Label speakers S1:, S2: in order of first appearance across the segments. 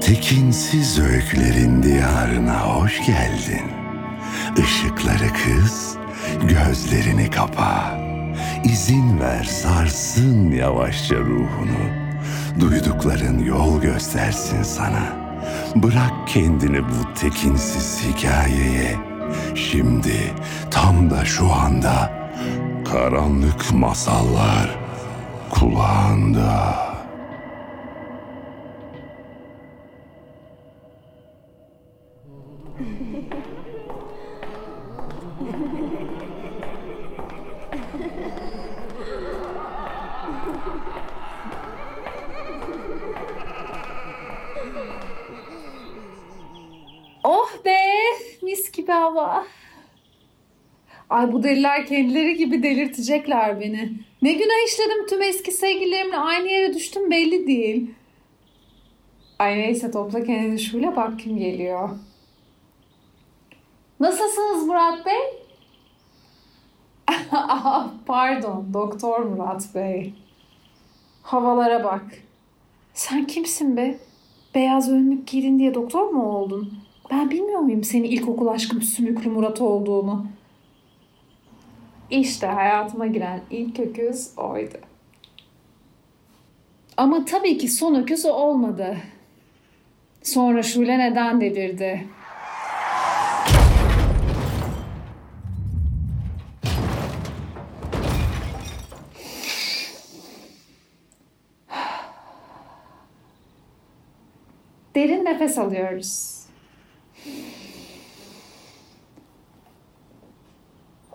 S1: Tekinsiz öykülerin diyarına hoş geldin. Işıkları kız, gözlerini kapa. İzin ver sarsın yavaşça ruhunu. Duydukların yol göstersin sana. Bırak kendini bu tekinsiz hikayeye. Şimdi tam da şu anda karanlık masallar kulağında.
S2: Gibi hava. Ay bu deliler kendileri gibi delirtecekler beni. Ne günah işledim tüm eski sevgililerimle aynı yere düştüm belli değil. Ay neyse topla kendini şöyle bak kim geliyor. Nasılsınız Murat Bey? Pardon Doktor Murat Bey. Havalara bak. Sen kimsin be? Beyaz önlük giydin diye doktor mu oldun? Ben bilmiyor muyum senin ilkokul aşkım Sümüklü Murat olduğunu? İşte hayatıma giren ilk öküz oydu. Ama tabii ki son öküz o olmadı. Sonra Şule neden delirdi? Derin nefes alıyoruz.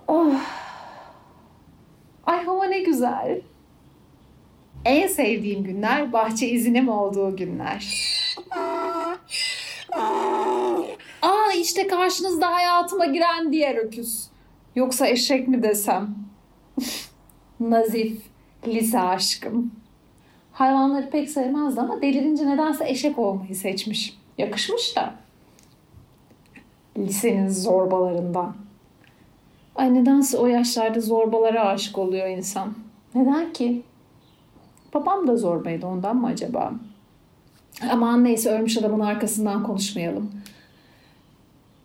S2: Oh. Ay hava ne güzel. En sevdiğim günler bahçe izinim olduğu günler. Aa işte karşınızda hayatıma giren diğer öküz. Yoksa eşek mi desem? Nazif, lise aşkım. Hayvanları pek sevmezdi ama delirince nedense eşek olmayı seçmiş. Yakışmış da. Lisenin zorbalarından. Ay nedense o yaşlarda zorbalara aşık oluyor insan. Neden ki? Babam da zorbaydı ondan mı acaba? Aman neyse ölmüş adamın arkasından konuşmayalım.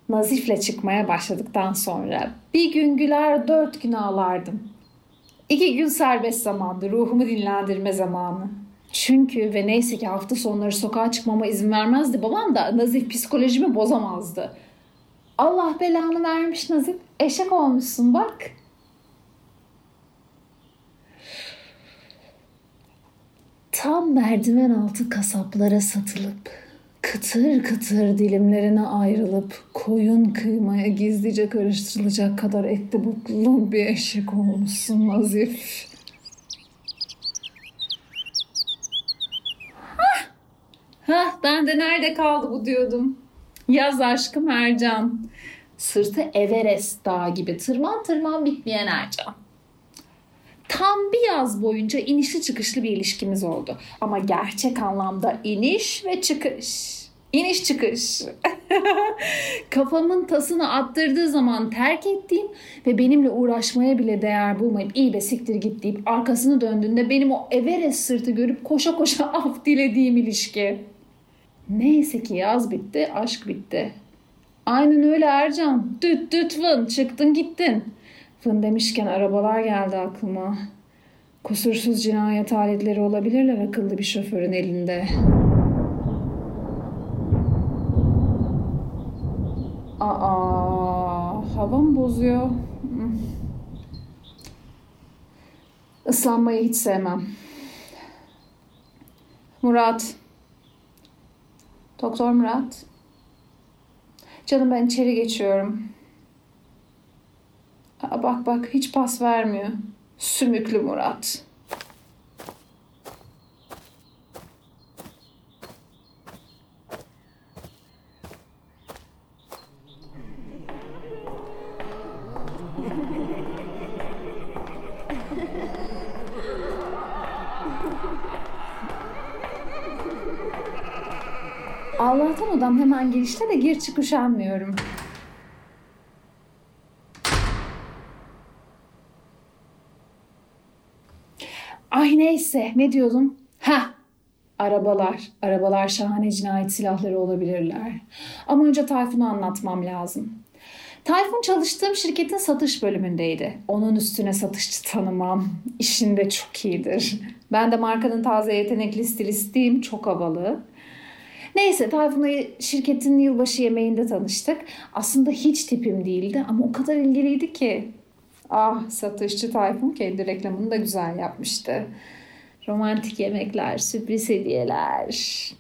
S2: Nazif'le çıkmaya başladıktan sonra bir gün güler dört gün ağlardım. İki gün serbest zamandı, ruhumu dinlendirme zamanı. Çünkü ve neyse ki hafta sonları sokağa çıkmama izin vermezdi babam da Nazif psikolojimi bozamazdı. Allah belanı vermiş Nazif. Eşek olmuşsun bak. Tam merdiven altı kasaplara satılıp kıtır kıtır dilimlerine ayrılıp koyun kıymaya gizlice karıştırılacak kadar etli butlu bir eşek olmuşsun Nazif. Hah, hah ben de nerede kaldı bu diyordum. Yaz aşkım Ercan. Sırtı Everest dağı gibi tırman tırman bitmeyen Ercan. Tam bir yaz boyunca inişli çıkışlı bir ilişkimiz oldu. Ama gerçek anlamda iniş ve çıkış. İniş çıkış. Kafamın tasını attırdığı zaman terk ettiğim ve benimle uğraşmaya bile değer bulmayıp iyi be siktir git deyip arkasını döndüğünde benim o Everest sırtı görüp koşa koşa af dilediğim ilişki. Neyse ki yaz bitti, aşk bitti. Aynen öyle Ercan. Düt düt vın çıktın gittin. Fın demişken arabalar geldi aklıma. Kusursuz cinayet aletleri olabilirler akıllı bir şoförün elinde. Aa, hava mı bozuyor? Islanmayı hiç sevmem. Murat. Doktor Murat. Canım ben içeri geçiyorum. Aa, bak bak hiç pas vermiyor. Sümüklü Murat. Allah'tan odam hemen girişte de gir çık üşenmiyorum. Ay neyse ne diyordum? Ha Arabalar, arabalar şahane cinayet silahları olabilirler. Ama önce Tayfun'u anlatmam lazım. Tayfun çalıştığım şirketin satış bölümündeydi. Onun üstüne satışçı tanımam. İşinde çok iyidir. Ben de markanın taze yetenekli stilistiyim. Çok havalı. Neyse Tayfun'la şirketin yılbaşı yemeğinde tanıştık. Aslında hiç tipim değildi ama o kadar ilgiliydi ki. Ah satışçı Tayfun kendi reklamını da güzel yapmıştı. Romantik yemekler, sürpriz hediyeler.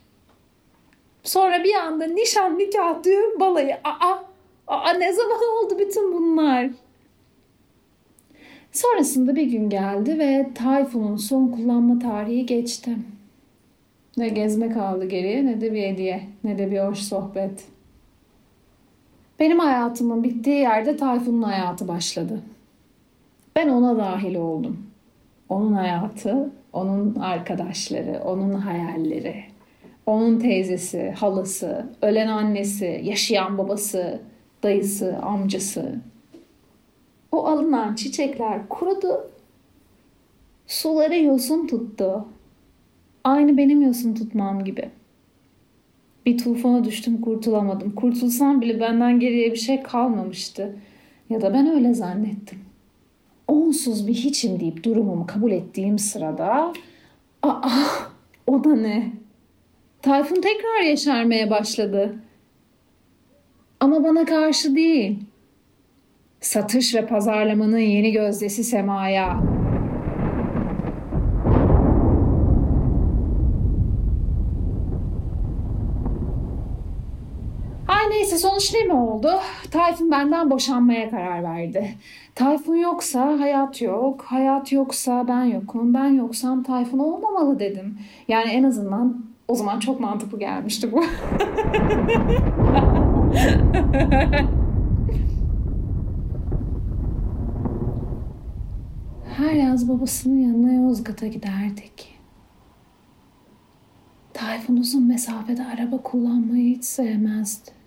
S2: Sonra bir anda nişan, nikah, düğün, balayı. Aa, aa ne zaman oldu bütün bunlar? Sonrasında bir gün geldi ve Tayfun'un son kullanma tarihi geçti. Ne gezme kaldı geriye ne de bir hediye ne de bir hoş sohbet. Benim hayatımın bittiği yerde Tayfun'un hayatı başladı. Ben ona dahil oldum. Onun hayatı, onun arkadaşları, onun hayalleri, onun teyzesi, halası, ölen annesi, yaşayan babası, dayısı, amcası. O alınan çiçekler kurudu. Suları yosun tuttu. Aynı benim yosun tutmam gibi. Bir tufana düştüm kurtulamadım. Kurtulsam bile benden geriye bir şey kalmamıştı. Ya da ben öyle zannettim. Onsuz bir hiçim deyip durumumu kabul ettiğim sırada aa o da ne? Tayfun tekrar yaşarmaya başladı. Ama bana karşı değil. Satış ve pazarlamanın yeni gözdesi Sema'ya. Sonuç ne mi oldu? Tayfun benden boşanmaya karar verdi. Tayfun yoksa hayat yok, hayat yoksa ben yokum, ben yoksam Tayfun olmamalı dedim. Yani en azından o zaman çok mantıklı gelmişti bu. Her yaz babasının yanına Yozgat'a giderdik. Tayfun uzun mesafede araba kullanmayı hiç sevmezdi.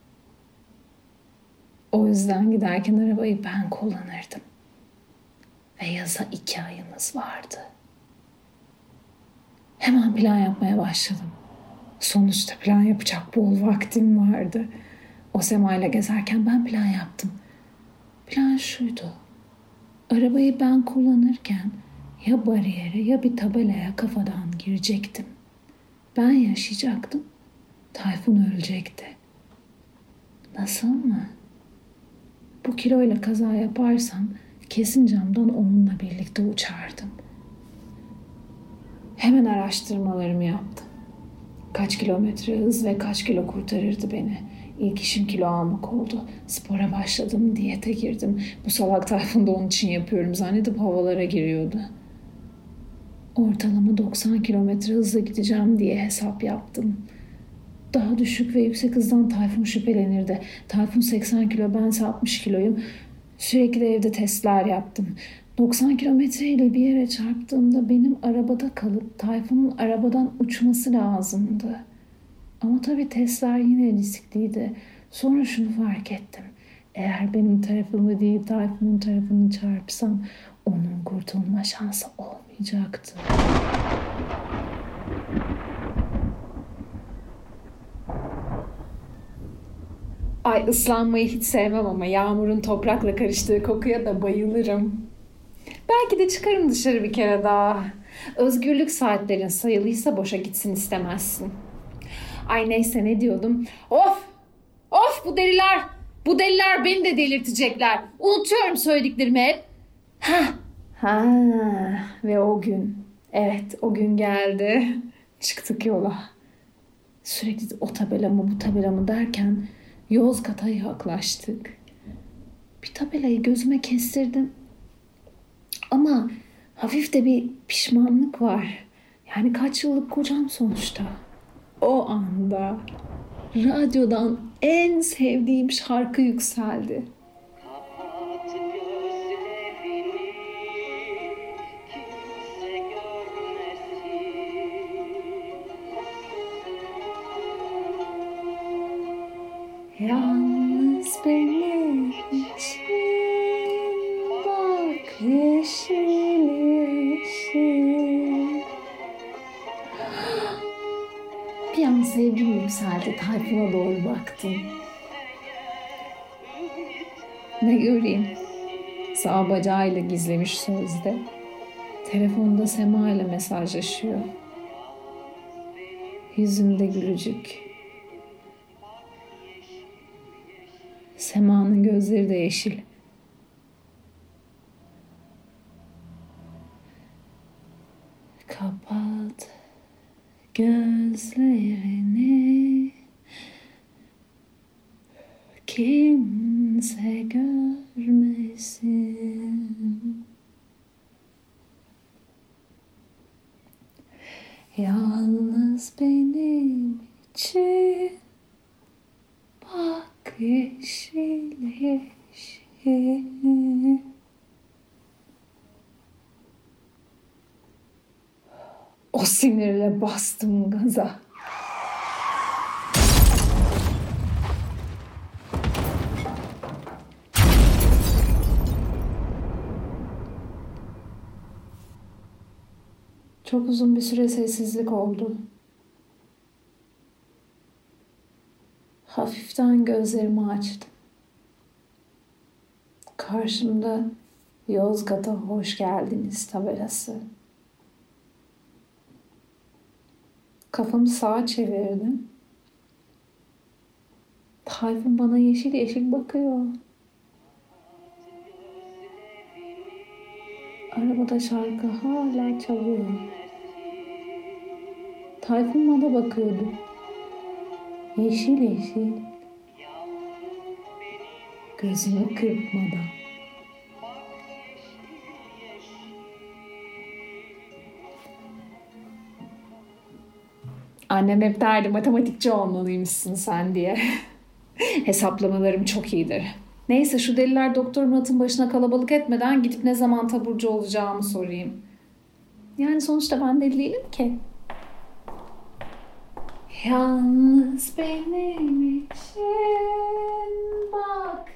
S2: O yüzden giderken arabayı ben kullanırdım. Ve yaza iki ayımız vardı. Hemen plan yapmaya başladım. Sonuçta plan yapacak bol vaktim vardı. O semayla gezerken ben plan yaptım. Plan şuydu. Arabayı ben kullanırken ya bariyere ya bir tabelaya kafadan girecektim. Ben yaşayacaktım. Tayfun ölecekti. Nasıl mı? Bu kiloyla kaza yaparsam kesin camdan onunla birlikte uçardım. Hemen araştırmalarımı yaptım. Kaç kilometre hız ve kaç kilo kurtarırdı beni. İlk işim kilo almak oldu. Spora başladım, diyete girdim. Bu salak Tayfun da onun için yapıyorum zannedip havalara giriyordu. Ortalama 90 kilometre hızla gideceğim diye hesap yaptım daha düşük ve yüksek hızdan Tayfun şüphelenirdi. Tayfun 80 kilo, ben 60 kiloyum. Sürekli evde testler yaptım. 90 kilometre ile bir yere çarptığımda benim arabada kalıp Tayfun'un arabadan uçması lazımdı. Ama tabii testler yine riskliydi. Sonra şunu fark ettim. Eğer benim tarafımı değil Tayfun'un tarafını çarpsam onun kurtulma şansı olmayacaktı. Ay ıslanmayı hiç sevmem ama yağmurun toprakla karıştığı kokuya da bayılırım. Belki de çıkarım dışarı bir kere daha. Özgürlük saatlerin sayılıysa boşa gitsin istemezsin. Ay neyse ne diyordum. Of! Of bu deliler! Bu deliler beni de delirtecekler. Unutuyorum söylediklerimi hep. Ha, ha ve o gün. Evet o gün geldi. Çıktık yola. Sürekli o tabela mı bu tabela mı derken Yozgat'a yaklaştık. Bir tabelayı gözüme kestirdim. Ama hafif de bir pişmanlık var. Yani kaç yıllık kocam sonuçta. O anda radyodan en sevdiğim şarkı yükseldi. Benim için bak yeşil yeşil. sevgim yükseldi. Tayfun'a doğru baktım. Ne göreyim? Sağ bacağıyla gizlemiş sözde. Telefonda Sema ile mesajlaşıyor. Yüzünde gülücük. Sema'nın gözleri de yeşil. Kapat gözlerini kimse görmesin. Yalnız benim için bak yeşil yeşil. O sinirle bastım gaza. Çok uzun bir süre sessizlik oldu. Hafiften gözlerimi açtım. Karşımda Yozgat'a hoş geldiniz tabelası. Kafamı sağa çevirdim. Tayfun bana yeşil yeşil bakıyor. Arabada şarkı hala çalıyor. Tayfun bana bakıyordu. Yeşil yeşil. Gözümü kırpmadan. Annem hep derdi matematikçi olmalıymışsın sen diye. Hesaplamalarım çok iyidir. Neyse şu deliler doktor Murat'ın başına kalabalık etmeden gidip ne zaman taburcu olacağımı sorayım. Yani sonuçta ben deli değilim ki. Yalnız benim için bak